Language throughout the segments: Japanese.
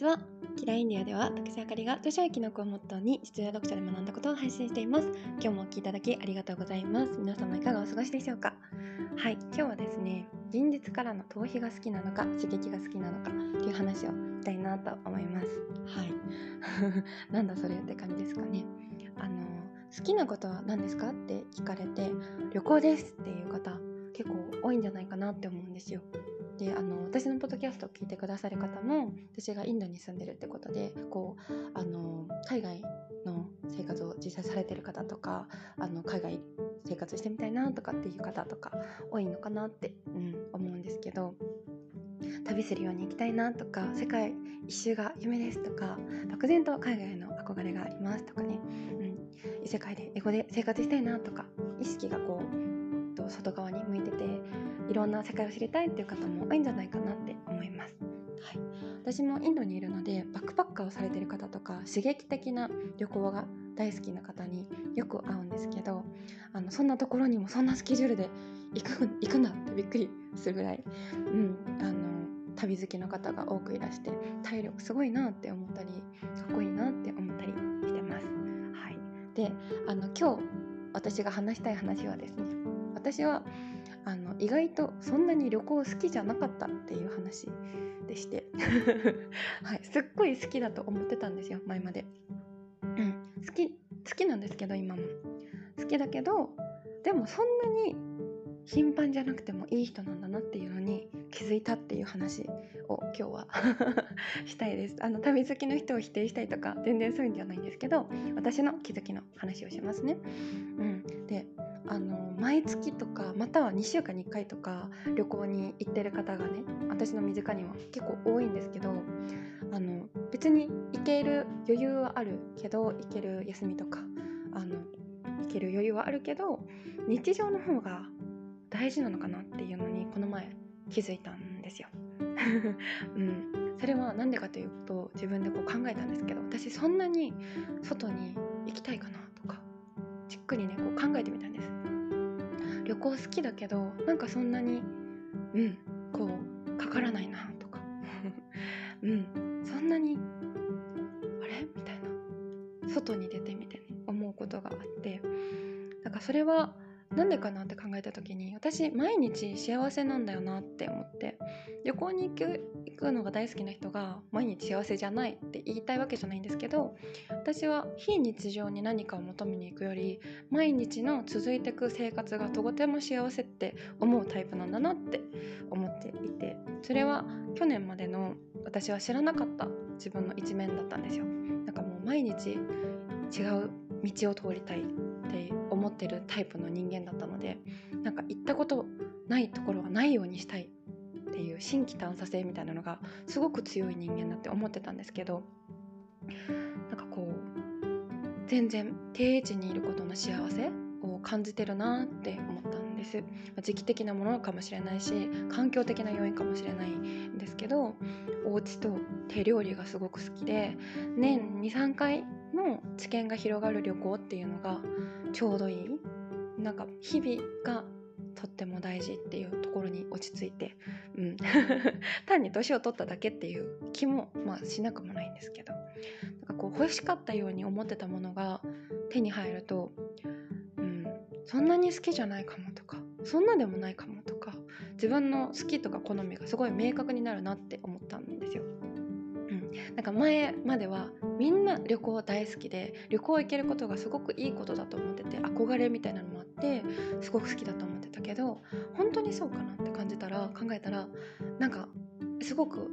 ちは。キラインディアでは竹瀬あかりが著者や記録をモットーに実用読書で学んだことを配信しています。今日もお聞きいただきありがとうございます。皆様いかがお過ごしでしょうか？はい。今日はですね現実からの逃避が好きなのか刺激が好きなのかっていう話をしたいなと思います。はい。なんだそれって感じですかね。あの好きなことは何ですか？って聞かれて旅行ですっていう方結構多いんじゃないかなって思うんですよであの私のポッドキャストを聞いてくださる方も私がインドに住んでるってことでこうあの海外の生活を実際されてる方とかあの海外生活してみたいなとかっていう方とか多いのかなって、うん、思うんですけど旅するように行きたいなとか世界一周が夢ですとか漠然と海外の憧れがありますとかね、うん、異世界で英語で生活したいなとか意識がこう外側に向いてていろんな世界を知りたいっていう方も多いんじゃないかなって思います。はい、私もインドにいるのでバックパッカーをされてる方とか刺激的な旅行が大好きな方によく会うんですけどあのそんなところにもそんなスケジュールで行く 行くんだってびっくりするぐらい、うん、あの旅好きの方が多くいらして体力すごいなって思ったりかっこいいなって思ったりしてます。はい、であの今日私が話したい話はですね私はあの意外とそんなに旅行好きじゃなかったっていう話でして。はい、すっごい好きだと思ってたんですよ前まで、うん、好き好きなんですけど今も。好きだけどでもそんなに頻繁じゃなくてもいい人なんだなっていうのに気づいたっていう話を今日は したいです。あの旅好きの人を否定したいとか全然そういうんじゃないんですけど私の気づきの話をしますね、うん、であの毎月とかまたは2週間に1回とか旅行に行ってる方がね私の身近には結構多いんですけどあの別に行ける余裕はあるけど行ける休みとかあの行ける余裕はあるけど日常の方が大事なのかなっていうのにこの前気づいたんですよ。うん、それは何でかというと自分でこう考えたんですけど私そんなに外に行きたいかなじっくりねこう考えてみたんです。旅行好きだけどなんかそんなにうんこうかからないなとか。うんそんなにあれ？みたいな。外に出てみてね思うことがあって。だからそれはなんでかなって考えた時に私毎日幸せなんだよなって思って旅行に行く行くのが大好きな人が毎日幸せじゃないって言いたいわけじゃないんですけど私は非日常に何かを求めに行くより毎日の続いてく生活がとても幸せって思うタイプなんだなって思っていてそれは去年までの私は知らなかった自分の一面だったんですよ。なんかもう毎日違う道を通りたいって思ってるタイプの人間だったのでなんか行ったことないところはないようにしたいっていう新規探査性みたいなのがすごく強い人間だって思ってたんですけどなんかこう全然定位置にいることの幸せを感じてるなって思ったんです時期的なものかもしれないし環境的な要因かもしれないんですけどお家と手料理がすごく好きで年23回の知見が広がる旅行っていうのがちょうどいい。なんか日々がとっても大事っていうところに落ち着いて、うん、単に年を取っただけっていう気も、まあ、しなくもないんですけど。なんかこう欲しかったように思ってたものが手に入ると、そんなに好きじゃないかもとかそんなでもないかもとか自分の好きとか好みがすごい明確になるなって思ったんですよ。うん、なんか前まではみんな旅行大好きで旅行行けることがすごくいいことだと思ってて憧れみたいなのもあってすごく好きだと思ってたけど本当にそうかなって感じたら考えたらなんかすごく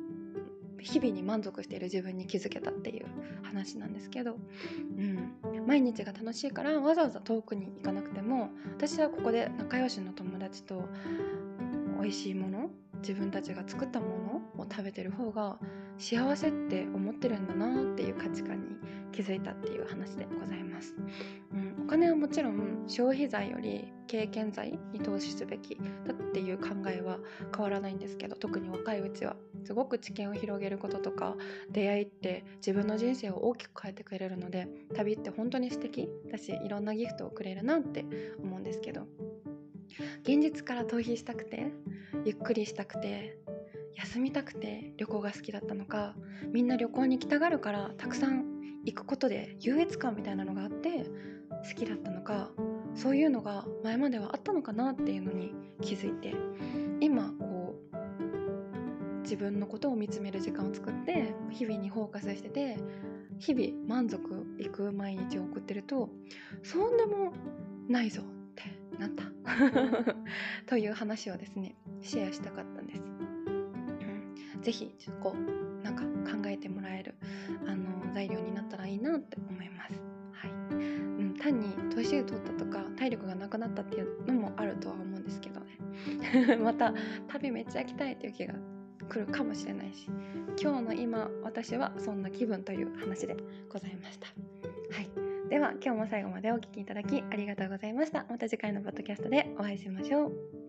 日々に満足している自分に気づけたっていう話なんですけど、うん、毎日が楽しいからわざわざ遠くに行かなくても私はここで仲良しの友達と美味しいもの自分たちが作ったものを食べてる方が幸せって思ってるんだなっていう価値観に気づいたっていう話でございます、うん、お金はもちろん消費財より経験財に投資すべきだっていう考えは変わらないんですけど特に若いうちはすごく知見を広げることとか出会いって自分の人生を大きく変えてくれるので旅って本当に素敵だしいろんなギフトをくれるなって思うんですけど。現実から逃避したくてゆっくりしたくて休みたくて旅行が好きだったのかみんな旅行に行きたがるからたくさん行くことで優越感みたいなのがあって好きだったのかそういうのが前まではあったのかなっていうのに気づいて今こう自分のことを見つめる時間を作って日々にフォーカスしてて日々満足いく毎日を送ってるとそんでもないぞ。ってなったという話をですねシェアしたかったんです。うん、ぜひちょっとこうなんか考えてもらえるあの材料になったらいいなって思います。はいうん、単に年を取ったとか体力がなくなったっていうのもあるとは思うんですけどね また旅めっちゃ行きたいっていう気が来るかもしれないし今日の今私はそんな気分という話でございました。では今日も最後までお聴きいただきありがとうございました。また次回のポッドキャストでお会いしましょう。